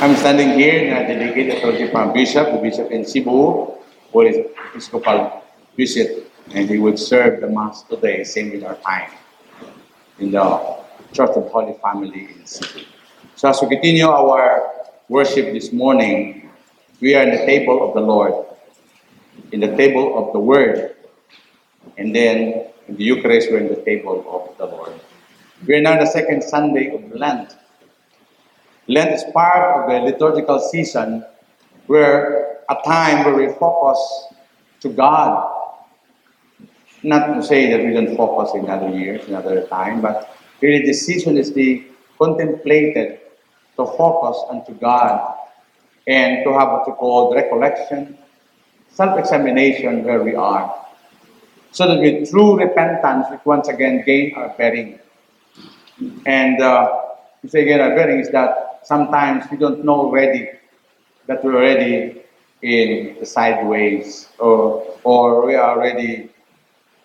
I'm standing here in a delegated authority from Bishop, the Bishop in Cebu, for his Episcopal visit, and he would serve the Mass today, same with our time, in the Church of Holy Family in Cebu. So as we continue our worship this morning, we are in the table of the Lord, in the table of the Word, and then in the Eucharist, we're in the table of the Lord. We are now the second Sunday of Lent. Lent is part of the liturgical season where a time where we focus to God. Not to say that we don't focus in other years, in other time, but really this season is the contemplated to focus unto God and to have what you call recollection, self-examination where we are. So that with true repentance, we once again gain our bearing. And uh, say again, our bearing is that sometimes we don't know already that we're already in the sideways or, or we are already,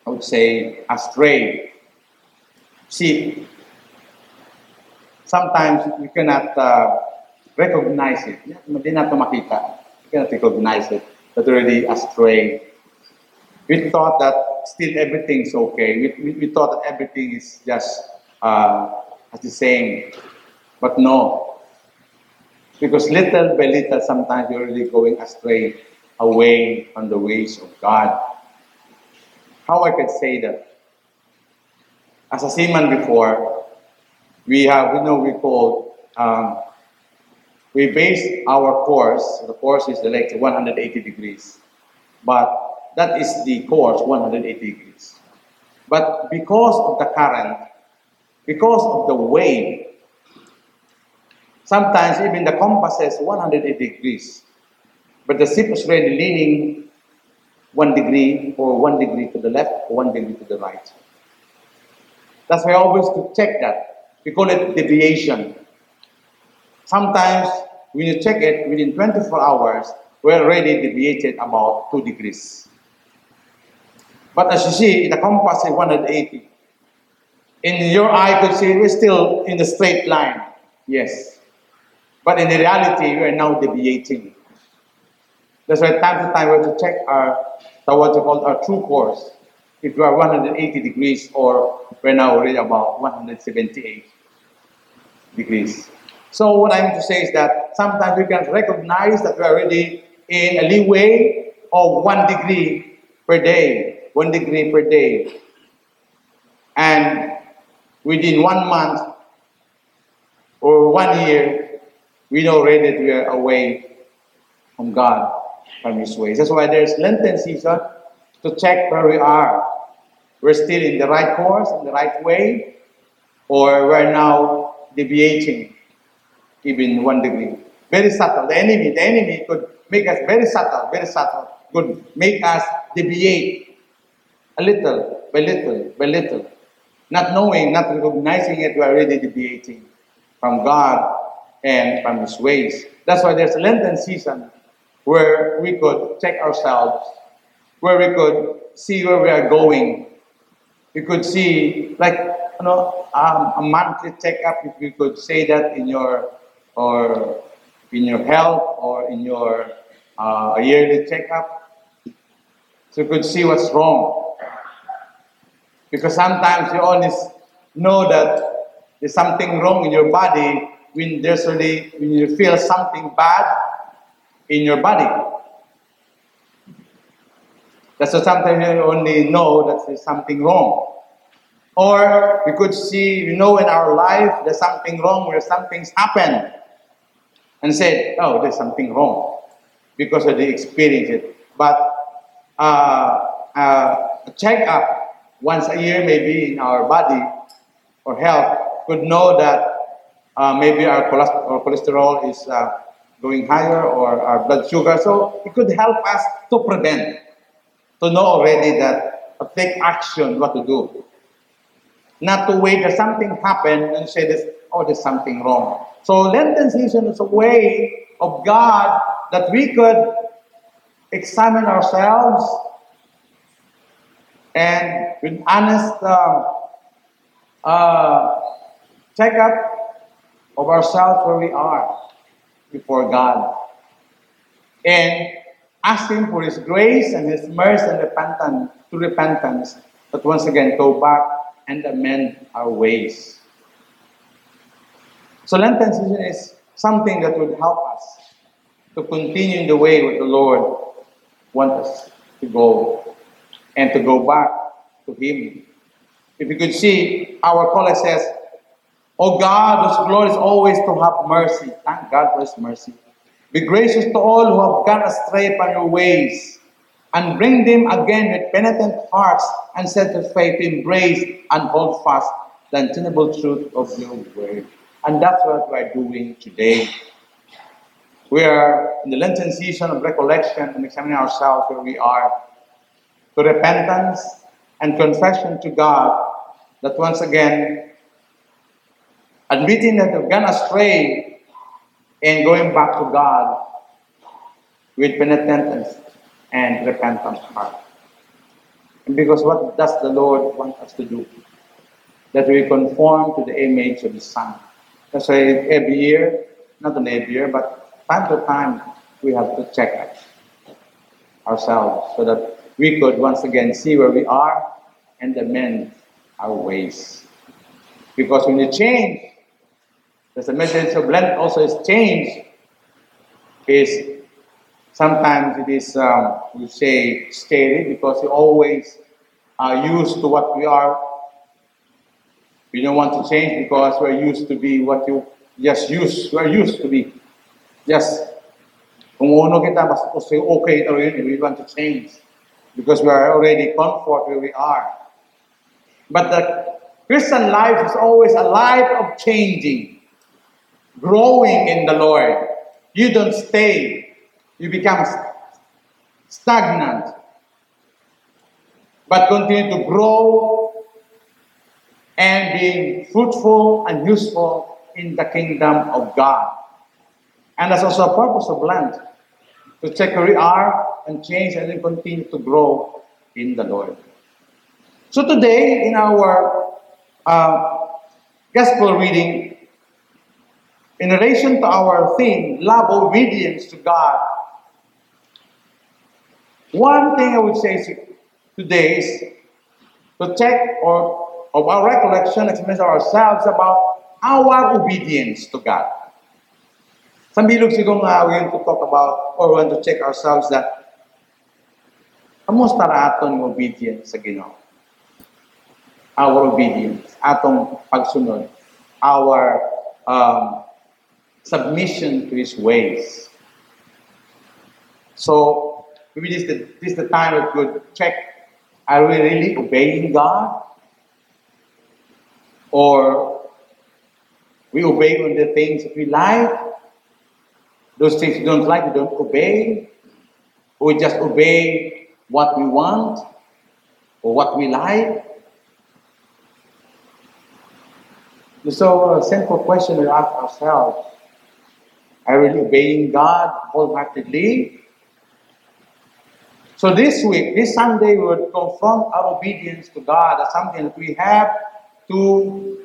I would say, astray. See, sometimes we cannot uh, recognize it. Hindi makita. We cannot recognize it. That already astray. We thought that still everything's okay. We, we, we thought that everything is just uh, the same. But no. Because little by little, sometimes you're really going astray away from the ways of God. How I could say that? As a seaman before, we have, we know we call, um, we base our course, the course is like 180 degrees, but that is the course 180 degrees. But because of the current, because of the wave, sometimes even the compass says 180 degrees, but the ship is really leaning one degree or one degree to the left or one degree to the right. That's why I always to check that. We call it deviation. Sometimes when you check it within 24 hours, we're already deviated about 2 degrees. But as you see, the compass is 180. In your eye, you could see we're still in the straight line. Yes. But in the reality, we are now deviating. That's why time to time we have to check our, what you call our true course. If we are 180 degrees or we're now already about 178 degrees. So what I'm to say is that sometimes we can recognize that we're already in a leeway of one degree per day, one degree per day. And within one month or one year, we know already that we are away from God, from His ways. That's why there's Lenten season to check where we are. We're still in the right course, in the right way, or we're now deviating even one degree. Very subtle. The enemy, the enemy could make us very subtle, very subtle, could make us deviate a little by little by little. Not knowing, not recognizing it, we're already deviating from God and from His ways. That's why there's a Lenten season where we could check ourselves, where we could see where we are going. We could see, like, you know, um, a monthly checkup, if you could say that in your or in your health or in your uh, yearly checkup, so you could see what's wrong. Because sometimes you only know that there's something wrong in your body when there's really when you feel something bad in your body. That's why sometimes you only know that there's something wrong. Or we could see, you know, in our life there's something wrong where something's happened and said, oh, there's something wrong because of the experience. It. But uh, uh, a checkup once a year, maybe in our body or health, could know that uh, maybe our cholesterol, is uh, going higher or our blood sugar. So it could help us to prevent, to know already that, to take action, what to do. Not to wait that something happen and say this, oh, there's something wrong. So Lenten season is a way of God that we could examine ourselves and with honest uh, uh, checkup of ourselves where we are. before God and ask Him for His grace and His mercy and repentance to repentance, but once again go back and amend our ways. So Lenten season is something that would help us to continue in the way with the Lord wants us to go and to go back to Him. If you could see, our collect says, Oh God, whose glory is always to have mercy. Thank God for His mercy. Be gracious to all who have gone astray from your ways, and bring them again with penitent hearts and set faith, embrace and hold fast the untenable truth of your word. And that's what we're doing today. We are in the Lenten season of recollection and examining ourselves where we are to repentance and confession to God that once again, admitting that we've gone astray and going back to God with penitence and repentant heart. And because what does the Lord want us to do? That we conform to the image of the Son. That's why every year, not only every year, but time to time, we have to check ourselves so that we could once again see where we are and amend our ways. Because when you change, message of Lent also is change. Is sometimes it is um, you say scary because you always are used to what we are. We don't want to change because we're used to be what you just used. We're used to be. Kita mas okay we want to change because we are already comfort where we are. But the Christian life is always a life of changing, growing in the Lord. You don't stay, you become stagnant, but continue to grow and being fruitful and useful in the kingdom of God. And that's also a purpose of Lent to check where we are and change and then continue to grow in the Lord. So today, in our uh, gospel reading, in relation to our theme, love obedience to God, one thing I would say today is to check or of our recollection, examine ourselves about our obedience to God. Some bilog siguro nga we want to talk about or want to check ourselves that kamusta ra aton obedience sa Ginoo? Our obedience, atong pagsunod, our um, submission to His ways. So, maybe this is the, this is the time we could check, are we really obeying God? Or we obey on the things that we like? Those things we don't like, we don't obey. Or we just obey what we want or what we like. So, a simple question we ask ourselves Are we obeying God wholeheartedly? So, this week, this Sunday, we would confront our obedience to God as something that we have to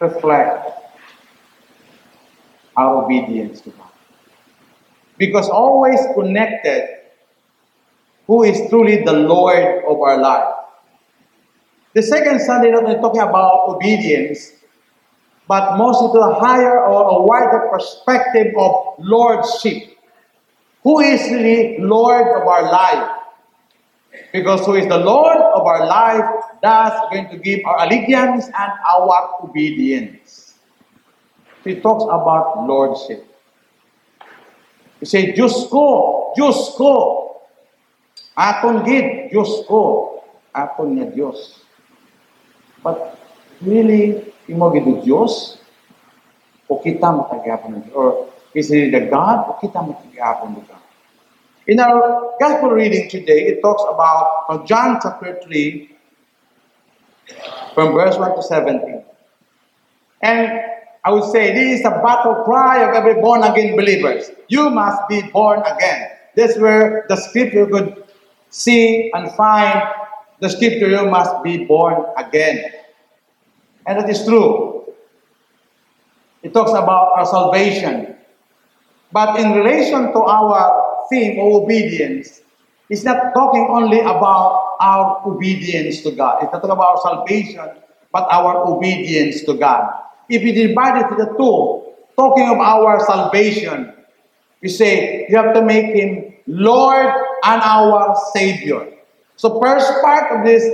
reflect our obedience to God because always connected who is truly the Lord of our life. The second Sunday, not only talking about obedience, but mostly to a higher or a wider perspective of lordship. Who is really Lord of our life? Because who is the Lord of our life, that's going to give our allegiance and our obedience. He talks about lordship. You say, Diyos ko, Diyos ko. Aton gid, Diyos ko. Aton nga Diyos. But really, imo gid Diyos? O kita matagapon ng Or is it the God? O kita matagapon ng God? In our gospel reading today, it talks about from John chapter 3, from verse 1 to 17. And I would say this is a battle cry of every born again believers. You must be born again. This is where the scripture could see and find the scripture you must be born again. And that is true. It talks about our salvation. But in relation to our theme of obedience, it's not talking only about our obedience to God. It's not talking about our salvation, but our obedience to God. If you divide it to the two, talking of our salvation, you say you have to make Him Lord and our Savior. So first part of this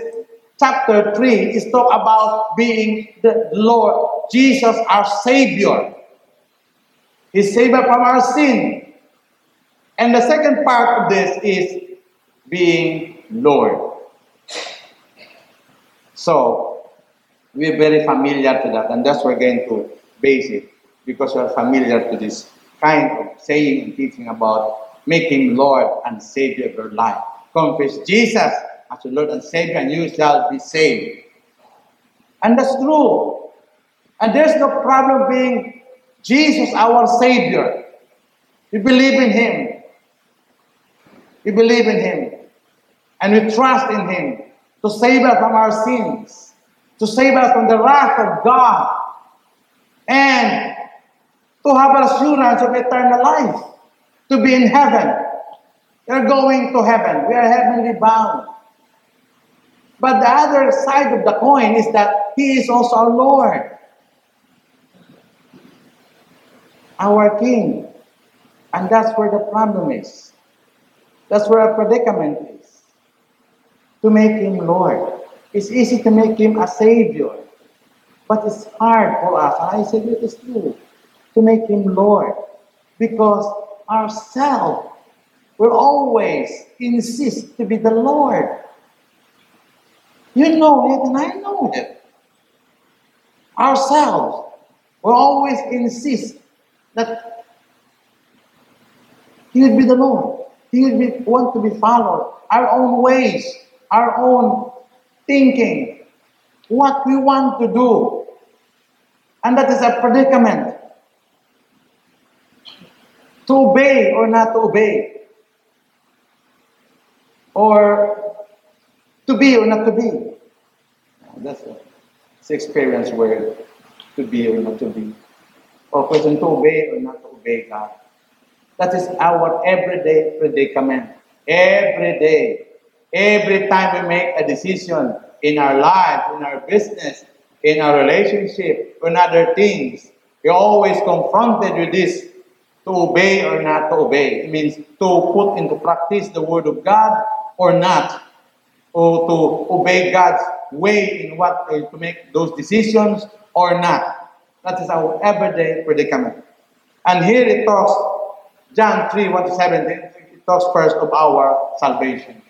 chapter 3 is talk about being the Lord, Jesus our Savior. He saved us from our sin. And the second part of this is being Lord. So, we're very familiar to that, and that's what we're going to base it because we're familiar to this kind of saying and teaching about making Lord and Savior of your life. Confess Jesus as your Lord and Savior, and you shall be saved. And that's true. And there's no problem being Jesus our Savior. We believe in Him. We believe in Him. And we trust in Him to save us from our sins, to save us from the wrath of God, and to have assurance of eternal life, to be in heaven. We are going to heaven. We are heavenly bound. But the other side of the coin is that He is also our Lord, our King. And that's where the problem is. That's where our predicament is. To make Him Lord. It's easy to make Him a Savior. But it's hard for us, and I said it is true, to make Him Lord. Because ourselves will always insist to be the Lord. You know it, and I know it. Ourselves will always insist that He would be the Lord. He would be, want to be followed. Our own ways, our own thinking, what we want to do. And that is a predicament. To obey or not to obey. Or to be or not to be. Oh, that's a, it's experience where to be or not to be. Or question to obey or not to obey God. That is our everyday predicament. Every day. Every time we make a decision in our life, in our business, in our relationship, in other things, we're always confronted with this to obey or not to obey. It means to put into practice the Word of God or not or to obey God's way in what uh, to make those decisions or not. That is our everyday predicament. And here it talks, John 3 1 to 17, it talks first of our salvation.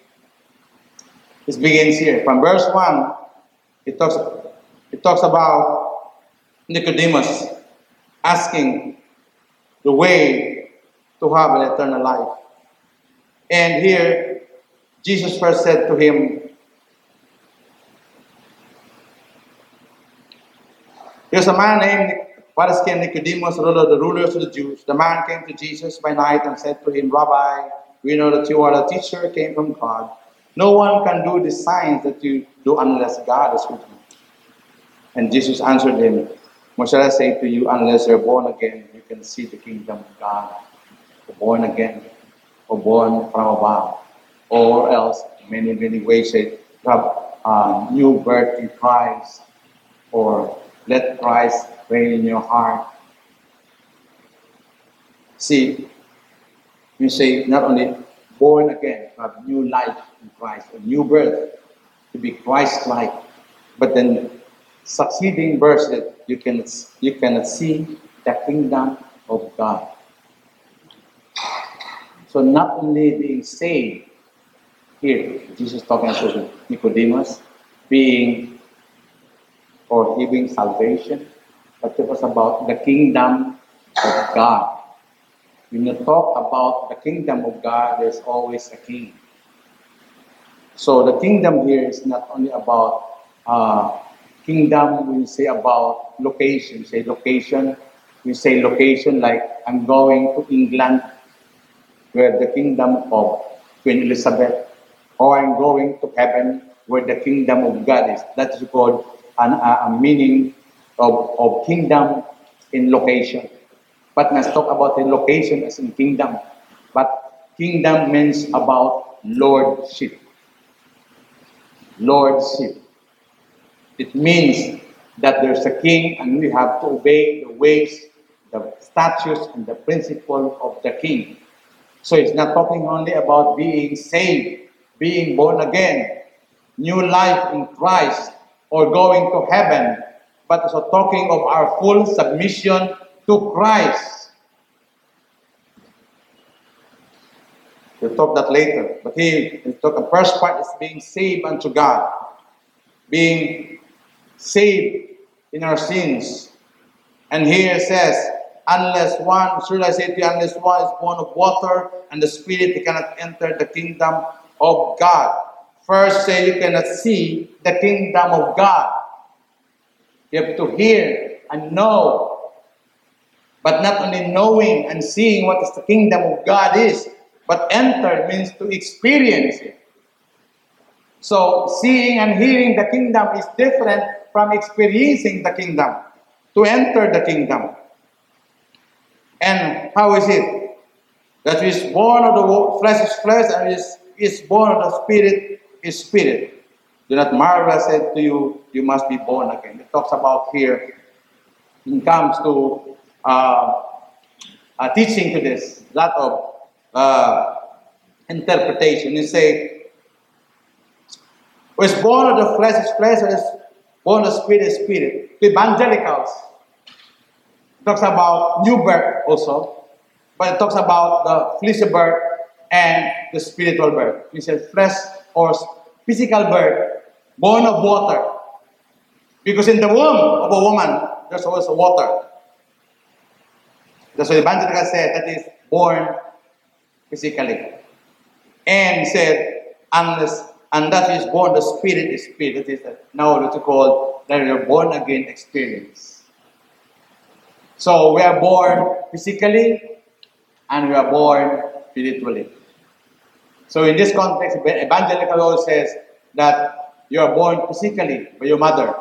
It begins here. From verse 1, it talks, it talks about Nicodemus asking the way to have an eternal life. And here, Jesus first said to him, There's a man named Pharisee Nicodemus, ruler of the rulers of the Jews. The man came to Jesus by night and said to him, Rabbi, we know that you are a teacher, came from God. No one can do the signs that you do unless God is with you. And Jesus answered him, What shall I say to you, unless you're born again, you can see the kingdom of God. Or born again, or born from above. Or else, many, many ways, you have a new birth in Christ, or let Christ reign in your heart. See, you say not only born again, but new life in Christ, a new birth, to be Christ-like. But then succeeding verses, you can you can see the kingdom of God. So not only being saved, here Jesus talking to Nicodemus, being or giving salvation, but it was about the kingdom of God. When you talk about the kingdom of God, there's always a king. So the kingdom here is not only about uh, kingdom, we say about location, say location, we say location like I'm going to England, where the kingdom of Queen Elizabeth, or I'm going to heaven, where the kingdom of God is. That is called an, a, a meaning of, of kingdom in location. But let's talk about the location as in kingdom. But kingdom means about lordship. Lordship. It means that there's a king and we have to obey the ways, the statutes, and the principle of the king. So it's not talking only about being saved, being born again, new life in Christ, or going to heaven, but also talking of our full submission to Christ. We'll talk that later. But he will talk the first part is being saved unto God. Being saved in our sins. And here it says, unless one, should I say to you, unless one is born of water and the spirit, he cannot enter the kingdom of God. First say you cannot see the kingdom of God. You have to hear and know. But not only knowing and seeing what is the kingdom of God is, but enter means to experience it. So seeing and hearing the kingdom is different from experiencing the kingdom. To enter the kingdom. And how is it? That is born of the flesh is flesh and is, is born of the spirit is spirit. Do not marvel, I said to you, you must be born again. It talks about here, it comes to uh, uh, teaching to this, lot of uh, interpretation. You say, was born of the flesh is flesh, is born of spirit is spirit. The evangelicals talks about new birth also, but it talks about the fleshly birth and the spiritual birth. He said flesh or physical birth, born of water. Because in the womb of a woman, there's always water. That's what the evangelical said, that is born physically. And he said, unless and that is born the spirit is spirit. That is now what you call that you're born again experience. So we are born physically and we are born spiritually. So in this context, evangelical law says that you are born physically by your mother,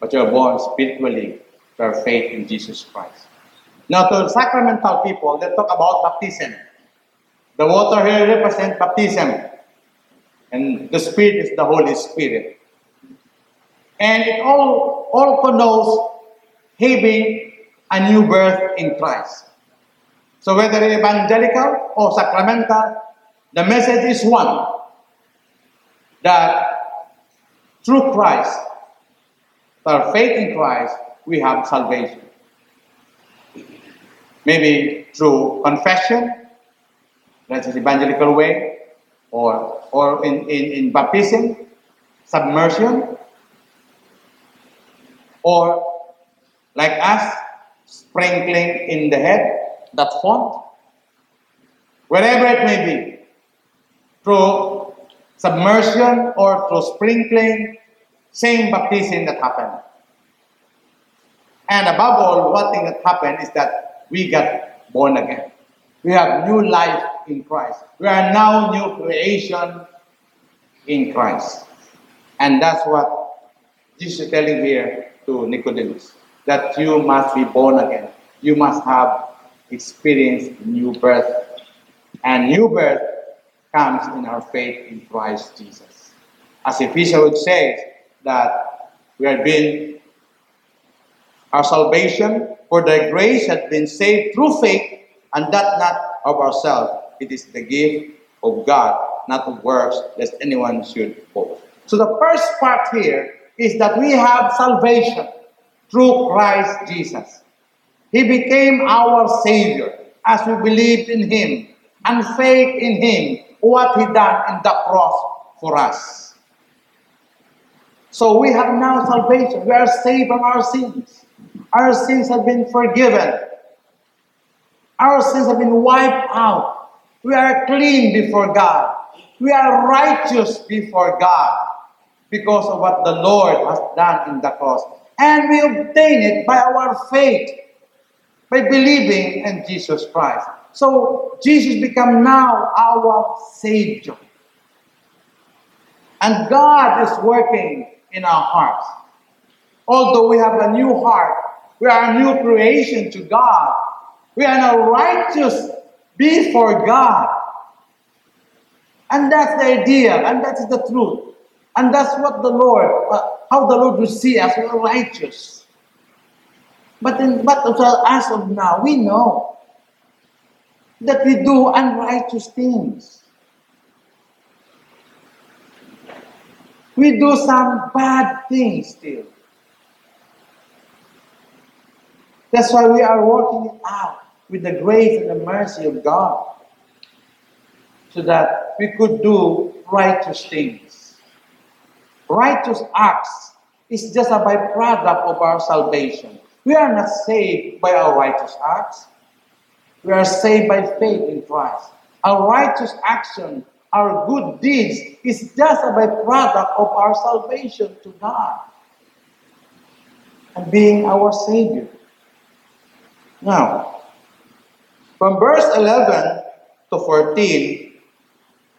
but you are born spiritually by faith in Jesus Christ. Now to sacramental people, they talk about baptism. The water here represents baptism. And the Spirit is the Holy Spirit. And it all also knows having a new birth in Christ. So whether evangelical or sacramental, the message is one that through Christ, through faith in Christ, we have salvation. Maybe through confession, that's the evangelical way, or, or in, in, in baptism, submersion, or like us, sprinkling in the head, that font, wherever it may be through submersion or through sprinkling, same baptism that happened. And above all, one thing that happened is that we got born again. We have new life in Christ. We are now new creation in Christ. And that's what Jesus is telling here to Nicodemus that you must be born again. You must have experienced new birth. And new birth comes in our faith in Christ Jesus. As Ephesians would say, that we have been, our salvation for the grace has been saved through faith, and that not of ourselves. It is the gift of God, not of works, lest anyone should boast. So the first part here is that we have salvation through Christ Jesus. He became our Savior as we believed in Him and faith in Him what he done in the cross for us. So we have now salvation. We are saved from our sins. Our sins have been forgiven. Our sins have been wiped out. We are clean before God. We are righteous before God because of what the Lord has done in the cross. And we obtain it by our faith, by believing in Jesus Christ. So Jesus become now our Savior. And God is working in our hearts. Although we have a new heart, We are a new creation to God. We are now righteous before God. And that's the idea, and that is the truth. And that's what the Lord, uh, how the Lord will see us, we are righteous. But, in, but as of now, we know that we do unrighteous things. We do some bad things still. That's why we are working it out with the grace and the mercy of God so that we could do righteous things. Righteous acts is just a byproduct of our salvation. We are not saved by our righteous acts. We are saved by faith in Christ. Our righteous action, our good deeds, is just a byproduct of our salvation to God and being our Savior. Now, from verse 11 to 14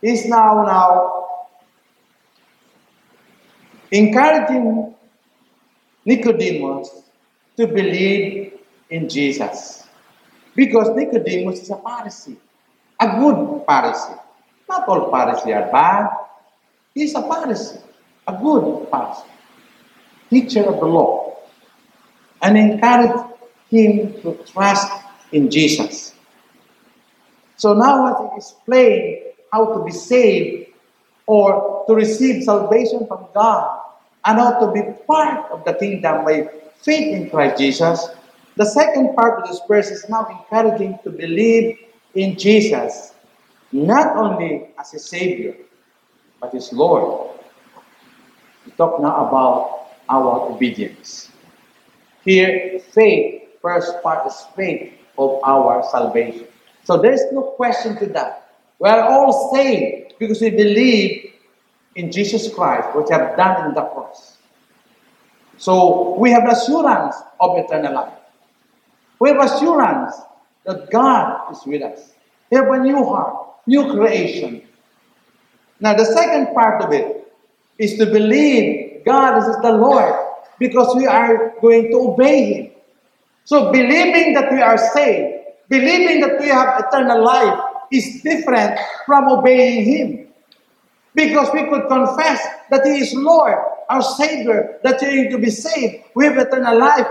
is now now encouraging Nicodemus to believe in Jesus. Because Nicodemus is a Pharisee, a good Pharisee. Not all Pharisees are bad. He's a Pharisee, a good Pharisee, teacher of the law, and encourage him to trust in Jesus. So now what he explained how to be saved or to receive salvation from God and how to be part of the kingdom by faith in Christ Jesus. The second part of this verse is now encouraging to believe in Jesus, not only as a Savior, but as Lord. We talk now about our obedience. Here, faith, first part is faith of our salvation. So there's no question to that. We are all saved because we believe in Jesus Christ, which have done in the cross. So we have assurance of eternal life. We have assurance that God is with us. We have a new heart, new creation. Now, the second part of it is to believe God is the Lord because we are going to obey Him. So, believing that we are saved, believing that we have eternal life is different from obeying Him. Because we could confess that He is Lord, our Savior, that are going to be saved, we have eternal life,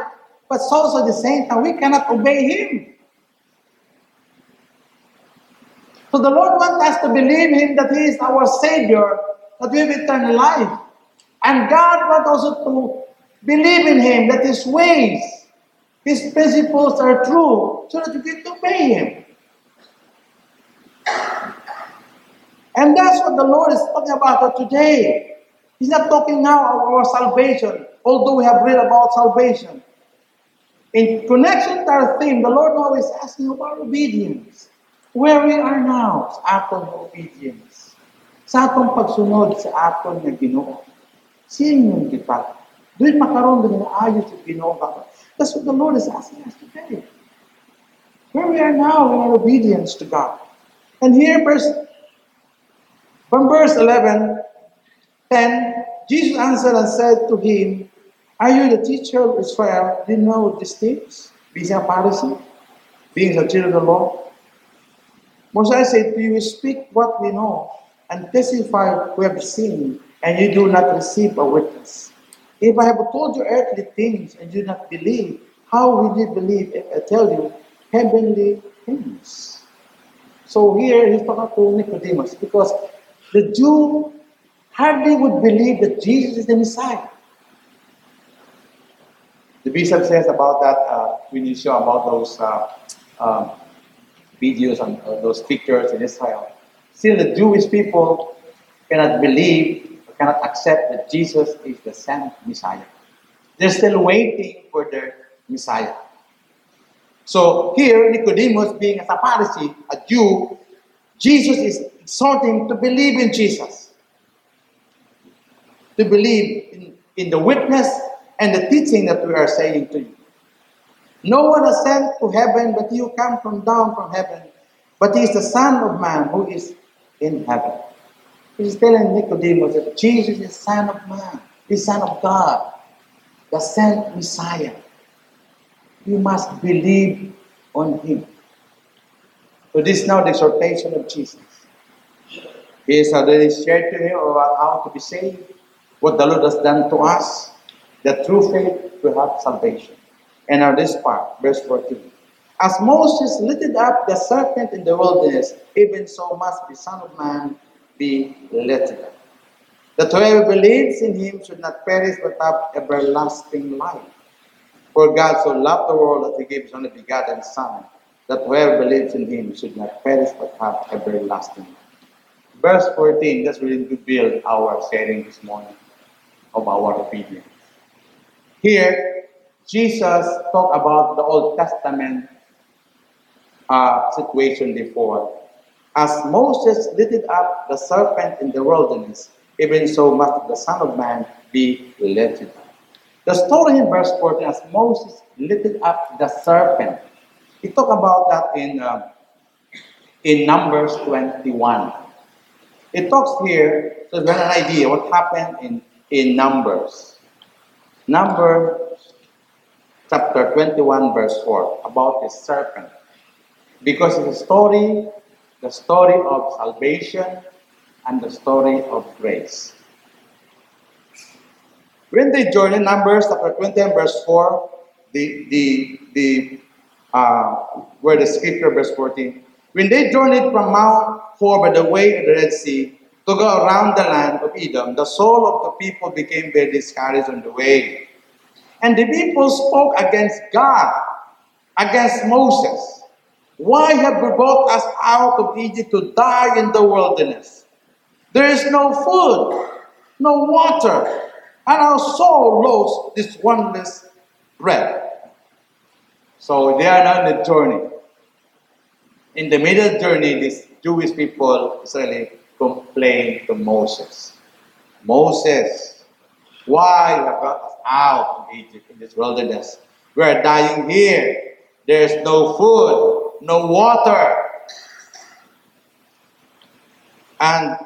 but also at the same time we cannot obey Him. So the Lord wants us to believe Him that He is our Savior, that we have eternal life. And God wants also to believe in Him that His ways, His principles are true, so that we can obey Him. And that's what the Lord is talking about today. He's not talking now of our salvation, although we have read about salvation. In connection to our theme, the Lord asking of our obedience. Where we are now sa aton obedience. Sa atong pagsunod sa aton nga ginoo. Sino yung kita? Doon makaroon din ng ayos yung ginoo. That's what the Lord is asking us today. Where we are now in our obedience to God. And here, verse, from verse 11, 10, Jesus answered and said to him, Are you the teacher of Israel? Do you know these things? Being a Pharisee, being a teacher of the law. Moses said you, Speak what we know and testify we have seen, and you do not receive a witness. If I have told you earthly things and you do not believe, how will you believe if I tell you heavenly things? So here he's talking to Nicodemus because the Jew hardly would believe that Jesus is the Messiah. The bishop says about that uh, when you show about those uh, um, videos and uh, those pictures in Israel. Still, the Jewish people cannot believe, cannot accept that Jesus is the sent Messiah. They're still waiting for their Messiah. So here, Nicodemus, being a Pharisee, a Jew, Jesus is exhorting to believe in Jesus, to believe in, in the witness and the teaching that we are saying to you. No one ascend to heaven, but you come from down from heaven. But he is the Son of Man who is in heaven. He is telling Nicodemus that Jesus is the Son of Man, the Son of God, the sent Messiah. You must believe on Him. So this is now the exhortation of Jesus. He has already shared to him about how to be saved, what the Lord has done to us, that through faith we have salvation. And now this part, verse 14. As Moses lifted up the serpent in the wilderness, even so must the Son of Man be lifted up. That whoever believes in him should not perish but have everlasting life. For God so loved the world that he gave his only begotten Son, that whoever believes in him should not perish but have everlasting life. Verse 14, that's really to build our sharing this morning of our obedience. Here, Jesus talked about the Old Testament uh, situation before. As Moses lifted up the serpent in the wilderness, even so must the Son of Man be lifted up. The story in verse 14, as Moses lifted up the serpent, he talked about that in, uh, in Numbers 21. It talks here, so there's an idea what happened in, in Numbers. Number chapter 21, verse 4, about the serpent. Because it's a story, the story of salvation and the story of grace. When they in Numbers chapter 20 and verse 4, the, the, the, uh, where the scripture, verse 14, when they journeyed from Mount Hor by the way of the Red Sea to go around the land of Edom, the soul of the people became very discouraged on the way. And the people spoke against God, against Moses. Why have you brought us out of Egypt to die in the wilderness? There is no food, no water, and our soul loves this wondrous bread. So they are on the journey. In the middle journey, these Jewish people, Israeli, complained to Moses. Moses, why have brought us out of Egypt in this wilderness? We are dying here. There's no food, no water. And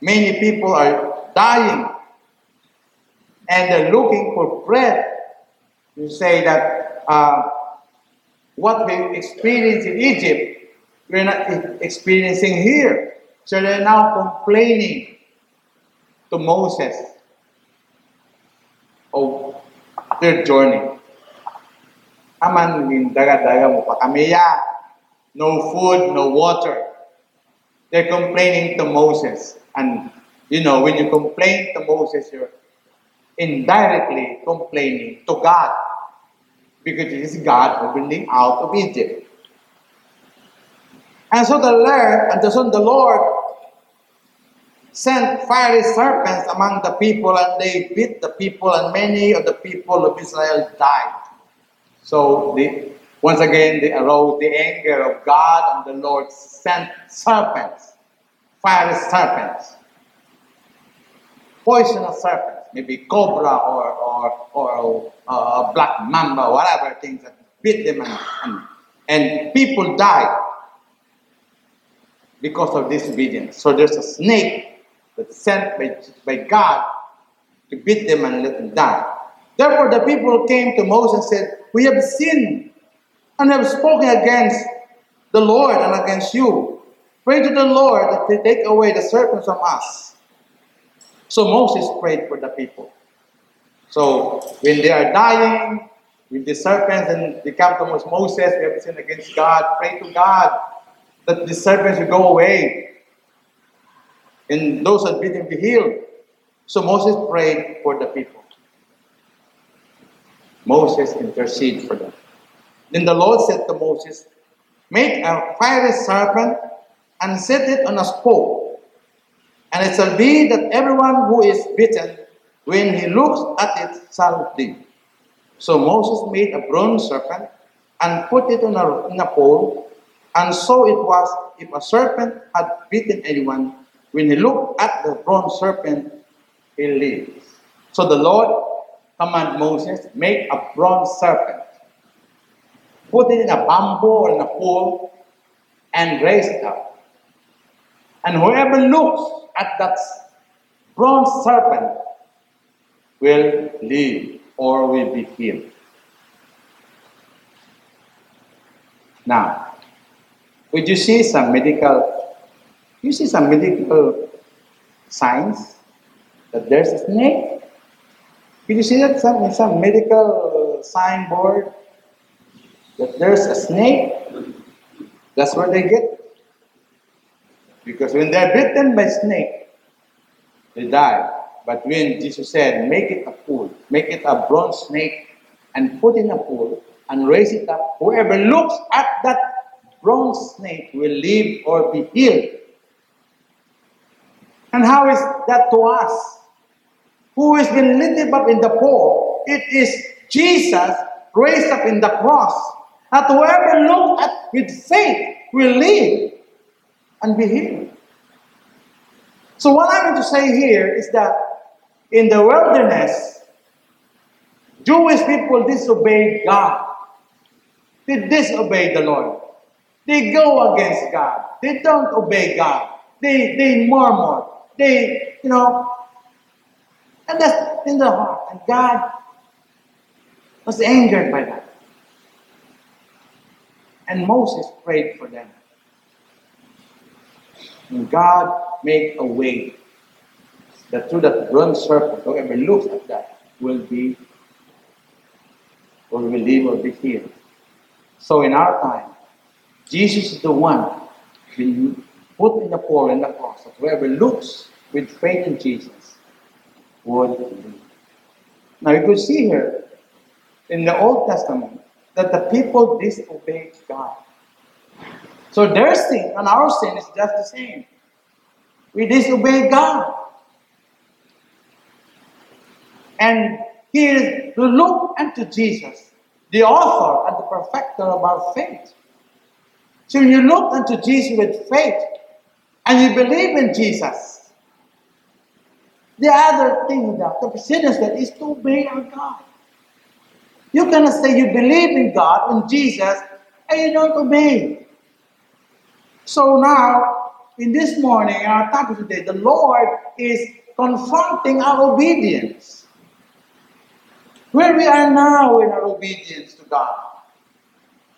many people are dying and they're looking for bread. You say that uh, what we experienced in Egypt, we're not experiencing here. So they're now complaining to Moses of their journey. Aman, daga-daga mo pa kami ya. No food, no water. They're complaining to Moses. And, you know, when you complain to Moses, you're indirectly complaining to God. Because it is God who them out of Egypt. And so the Lord, and so the Lord sent fiery serpents among the people, and they bit the people, and many of the people of Israel died. So the, once again, they arose the anger of God, and the Lord sent serpents, fiery serpents, poisonous serpents, maybe cobra or or or uh, black mamba, whatever things that bit them, and, and, and people died because of disobedience. So there's a snake that's sent by, by God to beat them and let them die. Therefore, the people came to Moses and said, We have sinned and have spoken against the Lord and against you. Pray to the Lord that they take away the serpents from us. So Moses prayed for the people. So when they are dying with the serpents and they come to Moses, we have sinned against God, pray to God that the serpents will go away and those him be healed. So Moses prayed for the people. Moses interceded for them. Then the Lord said to Moses, Make a fiery serpent and set it on a pole. And it shall be that everyone who is bitten, when he looks at it, shall live. So Moses made a bronze serpent and put it on a, in a pole. And so it was if a serpent had bitten anyone, when he looked at the bronze serpent, he lives. So the Lord commanded Moses, make a bronze serpent, put it in a bamboo or in a pole, and raise it up. And whoever looks at that bronze serpent will live or will be healed. Now, would you see some medical, you see some medical signs that there's a snake? Did you see that some, some medical signboard that there's a snake? That's what they get. Because when they're bitten by snake, they die. But when Jesus said, make it a pool, make it a bronze snake, and put in a pool, and raise it up, whoever looks at that bronze snake will live or be healed. And how is that to us? Who has been lifted up in the pool? It is Jesus raised up in the cross. That whoever looks at with faith will live and be healed. So what I want to say here is that in the wilderness, Jewish people disobeyed God. They disobey the Lord. They go against God. They don't obey God. They, they murmur. They, you know, and that's in the heart. And God was angered by that. And Moses prayed for them. And God made a way that through that bronze serpent, whoever looks at that will be or will live or be healed. So in our time, Jesus is the one put in the pool and the cross. That whoever looks with faith in Jesus would. Now you could see here in the Old Testament that the people disobeyed God. So their sin and our sin is just the same. We disobey God. And here to look unto Jesus, the author and the perfecter of our faith. So when you look unto Jesus with faith and you believe in Jesus, the other thing that the precedence that is to obey our God. You cannot say you believe in God and Jesus and you don't obey. So now, in this morning, our topic today, the Lord is confronting our obedience. Where we are now in our obedience to God.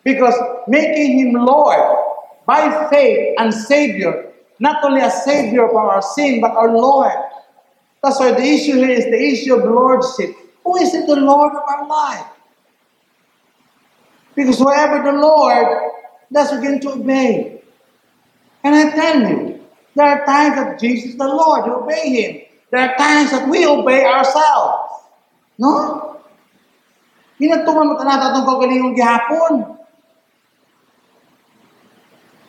Because making Him Lord by faith and Savior, not only a Savior of our sin, but our Lord. That's why the issue here is the issue of Lordship. Who is it the Lord of our life? Because whoever the Lord, that's we're going to obey. And I tell you, there are times that Jesus the Lord, you obey Him. There are times that we obey ourselves. No? Hinatuman mo tanata itong kagalingon gihapon.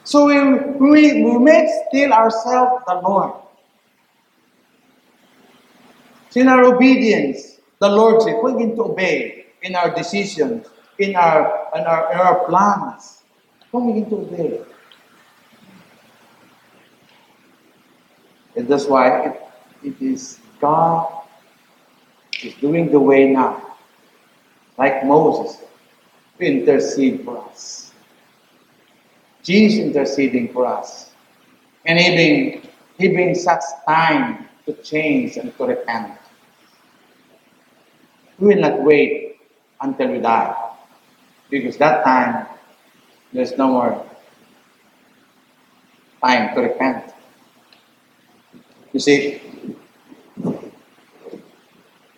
So we, we, we make still ourselves the Lord. In our obedience, the Lordship, we begin to obey in our decisions, in our, in our, in our plans. We begin to obey. And that's why it, it is God is doing the way now, like Moses, intercede for us. Jesus interceding for us. And he brings such time to change and to repent. We will not wait until we die. Because that time, there's no more time to repent. You see,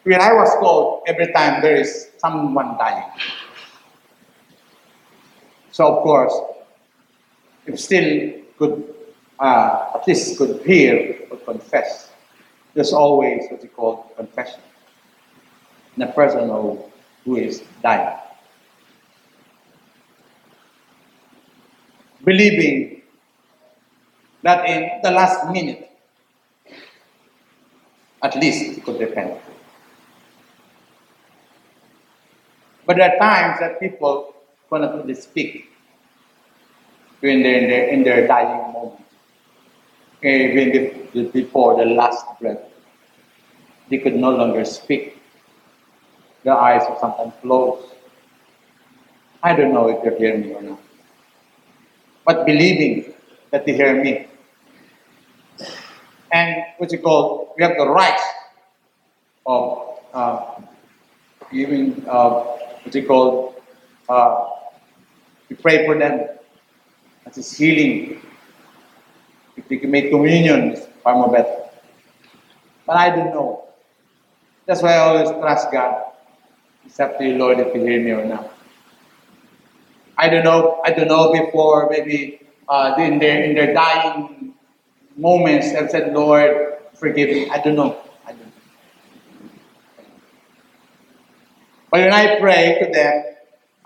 when I was called, every time there is someone dying. So of course, still could uh, at least could hear or confess, there's always what you call confession. The person who, who is dying. Believing that in the last minute, at least he could repent. But there are times that people cannot really speak when they're in their, in their dying moment, even be- before the last breath. They could no longer speak. Their eyes are sometimes closed. I don't know if they hear me or not. But believing that they hear me. And what you call, we have the rite of uh, giving, uh, what you call, uh, We pray for them. That is healing. If they can make communion, it's far more better. But I don't know. That's why I always trust God. It's up to you, Lord, if you hear me or not. I don't know. I don't know before maybe uh, in their in their dying moments have said, Lord, forgive me. I don't know. I don't know. But when I pray to them,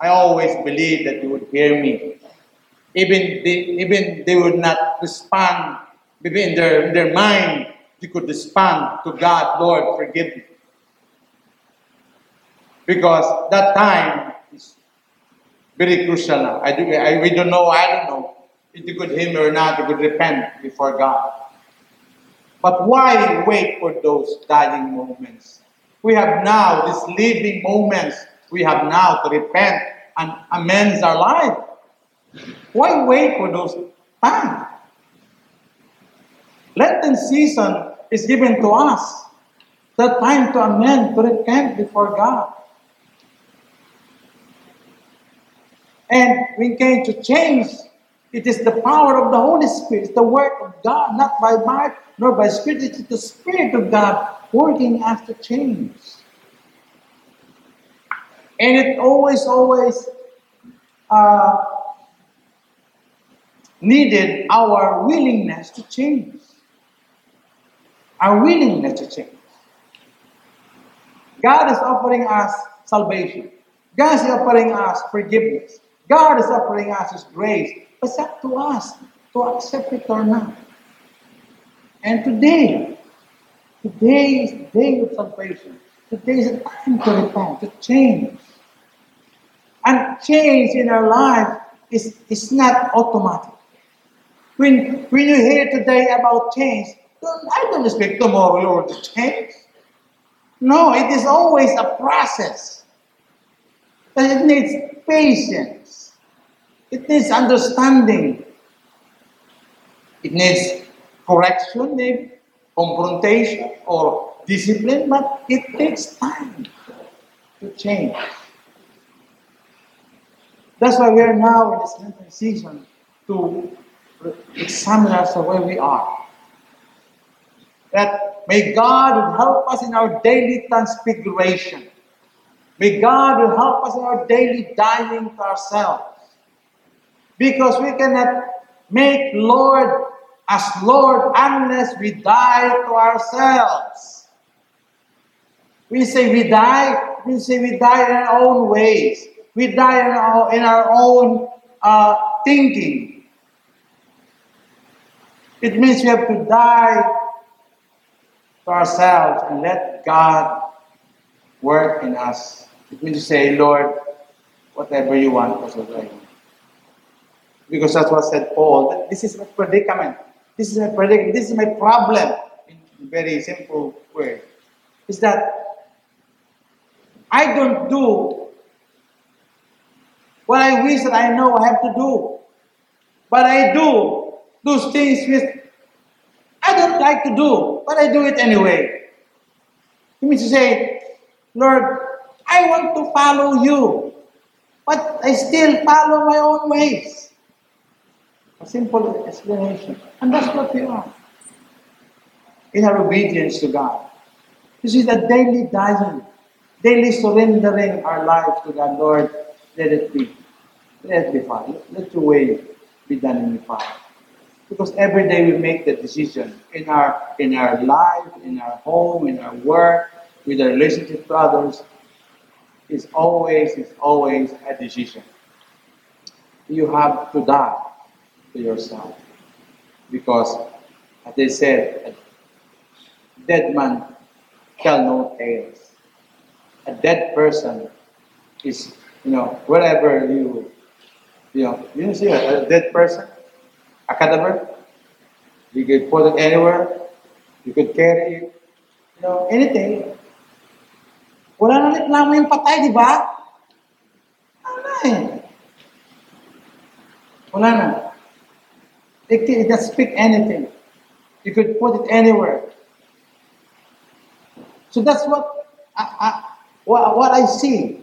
I always believe that you would hear me. Even they, even they would not respond, maybe in their, in their mind, you could respond to God, Lord, forgive me. Because that time is very crucial now. I, do, I, we don't know, I don't know if you could him or not, you could repent before God. But why wait for those dying moments? We have now these living moments we have now to repent and amend our life. Why wait for those times? Lenten season is given to us. The time to amend, to repent before God. And we came to change. It is the power of the Holy Spirit, the work of God, not by might nor by spirit. It is the Spirit of God working us to change. And it always, always uh, needed our willingness to change. Our willingness to change. God is offering us salvation. God is offering us forgiveness. God is offering us His grace. It's up to us to accept it or not. And today, today is the day of salvation. Today is the time to repent, to change. And change in our life is, is not automatic. When, when you hear today about change, I don't expect tomorrow you will change. No, it is always a process. And it needs patience. It needs understanding. It needs correction, maybe, confrontation, or discipline, but it takes time to change. That's why we are now in this season to examine ourselves where we are. That may God help us in our daily transfiguration. May God help us in our daily dying to ourselves. Because we cannot make Lord as Lord unless we die to ourselves. We say we die, we say we die in our own ways. We die in our, in our own uh, thinking. It means we have to die to ourselves and let God work in us. It means to say, Lord, whatever you want, what I want. Because that's what said Paul. This is my predicament. This is my predicament. This is my problem. In very simple way, is that I don't do what I wish that I know I have to do. But I do those things which I don't like to do, but I do it anyway. You mean to say, Lord, I want to follow you, but I still follow my own ways. A simple explanation. And that's what we are. In our obedience to God. This is a daily dying, daily surrendering our lives to God. Lord, let it be. Let it be, Father. Let your way be done in me, Father. Because every day we make the decision in our in our life, in our home, in our work, with our relationship to others, is always is always a decision. You have to die to yourself. Because as they said, a dead man tell no tales. A dead person is, you know, wherever you you know, you see a, a dead person, a cadaver, you could put it anywhere, you could carry it, you know, anything. Wala na reklamo yung patay, di ba? Wala eh. Wala na. It, it doesn't speak anything. You could put it anywhere. So that's what I, I, what, what I see.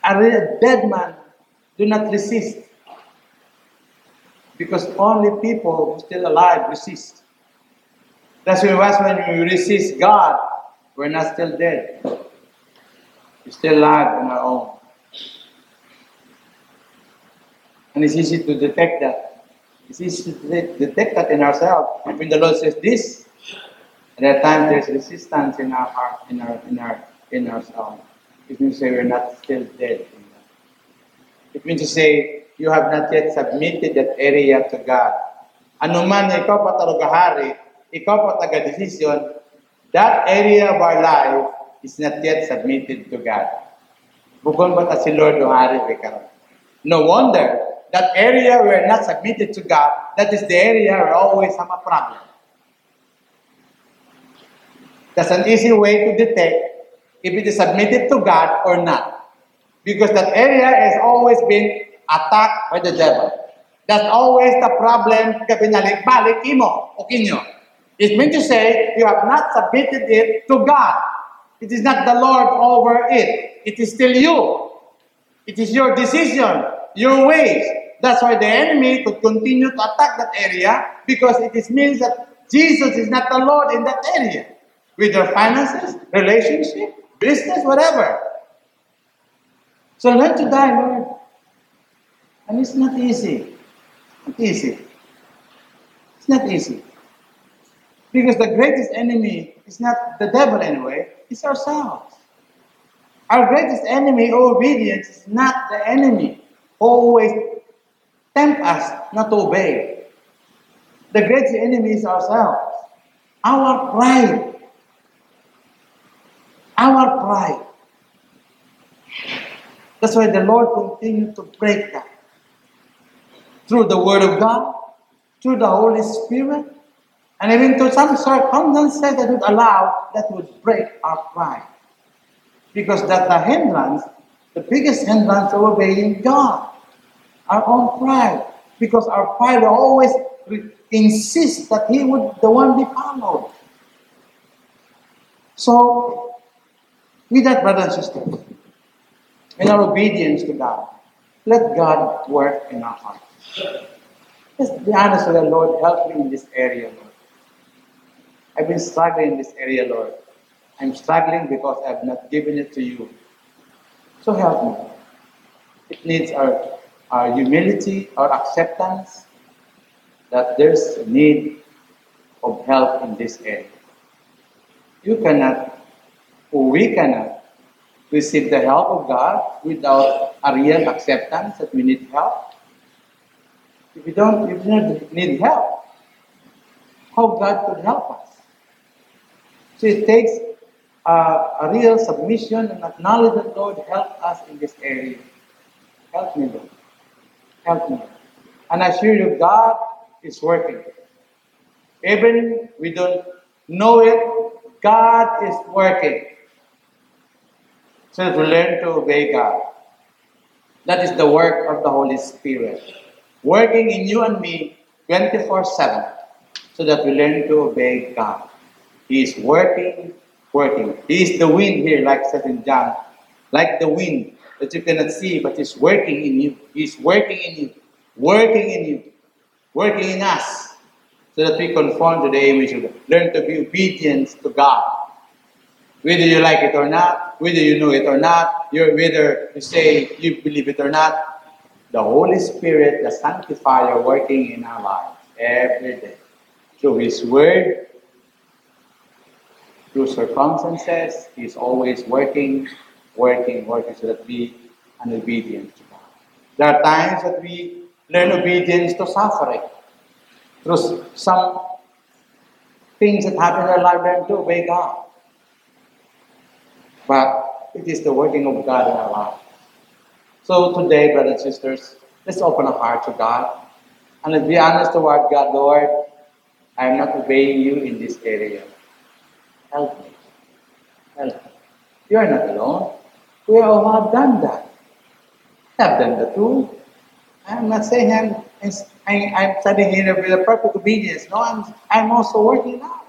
A dead man Do not resist. Because only people who still alive resist. That's why when we resist God, we're not still dead. We're still alive on our own. And it's easy to detect that. It's easy to detect that in ourselves. When the Lord says this, at times there's resistance in our heart, in our in our in ourselves. It means to say we're not still dead. It means to say you have not yet submitted that area to God. Ano man ikaw pa talagahari, ikaw pa taga-decision, that area of our life is not yet submitted to God. Bukon ba ta si Lord o hari No wonder that area we're not submitted to God, that is the area we always have a problem. That's an easy way to detect if it is submitted to God or not. Because that area has always been attacked by the devil. That's always the problem kabinalik-balik imo o kinyo. It means to say you have not submitted it to God. It is not the Lord over it. It is still you. It is your decision, your ways. That's why the enemy could continue to attack that area because it is means that Jesus is not the Lord in that area. With your finances, relationship, business, whatever. So learn to die. And it's not easy. Not easy. It's not easy. Because the greatest enemy is not the devil anyway, it's ourselves. Our greatest enemy, obedience, is not the enemy. Always tempt us not to obey. The greatest enemy is ourselves. Our pride. Our pride. That's why the Lord continued to break that. Through the Word of God, through the Holy Spirit, and even to some circumstances that would allow, that would break our pride. Because that's the hindrance, the biggest hindrance of obeying God. Our own pride. Because our pride always insists that He would the one be followed. So with that, brothers and sisters, in our obedience to God, let God work in our hearts. Let's be honest with the Lord. Help me in this area, Lord. I've been struggling in this area, Lord. I'm struggling because I've not given it to you. So help me. It needs our, our humility, our acceptance that there's a need of help in this area. You cannot or we cannot receive the help of God without a real acceptance that we need help. If we don't, if we need help, how God could help us? So it takes uh, a real submission and acknowledge that Lord help us in this area. Help me, Lord. Help me. And I assure you, God is working. Even we don't know it, God is working. So to learn to obey God. That is the work of the Holy Spirit. Working in you and me 24 7 so that we learn to obey God. He is working, working. He is the wind here, like said in John, like the wind that you cannot see, but He's working in you. He's working in you, working in you, working in us, so that we conform to the image of God. Learn to be obedient to God whether you like it or not, whether you know it or not, whether you say you believe it or not, the Holy Spirit, the sanctifier, working in our lives every day. Through His Word, through circumstances, He's always working, working, working so that we are obedient to God. There are times that we learn obedience to suffering. Through some things that happen in our life, learn to obey God. But it is the working of God in our life. So today, brothers and sisters, let's open our heart to God. And let's be honest toward God, Lord, I am not obeying you in this area. Help me. Help me. You are not alone. We all have done that. I have done that too. I'm not saying I'm, I'm, I'm studying here with a perfect obedience. No, I'm, I'm also working out.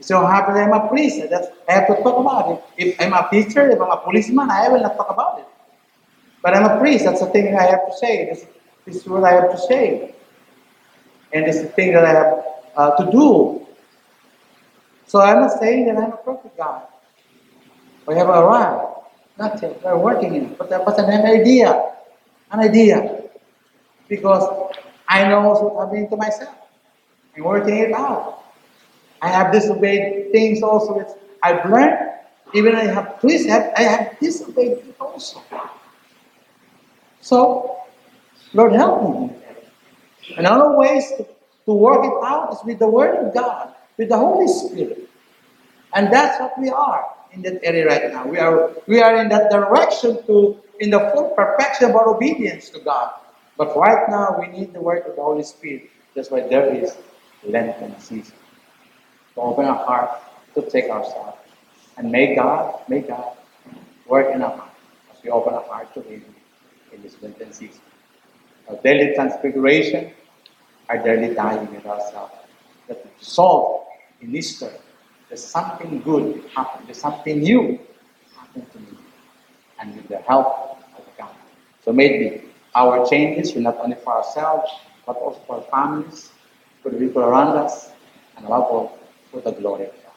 So happen I'm a priest. That's, I have to talk about it. If I'm a teacher, if I'm a policeman, I will not talk about it. But I'm a priest. That's the thing I have to say. This, this is what I have to say. And this is the thing that I have uh, to do. So I'm not saying that I'm a perfect God. We have arrived. Not yet. We're working in it. But that was an idea. An idea. Because I know what's happening to myself. I'm working it out. I have disobeyed things also I've learned. Even I have have I have disobeyed it also. So, Lord help me. And other ways to, to work it out is with the Word of God, with the Holy Spirit. And that's what we are in that area right now. We are we are in that direction to in the full perfection of our obedience to God. But right now we need the work of the Holy Spirit. That's why there is Lenten season. To open our heart, to take ourselves. And may God, may God work in our heart as we open our heart to Him in this Lenten season. Our daily transfiguration, our daily dying with ourselves. That the result in Easter, there's something good happen, there's something new happen to me. And with the help of God. So maybe our changes are not only for ourselves, but also for our families, for the people around us, and above all, for the glory of God.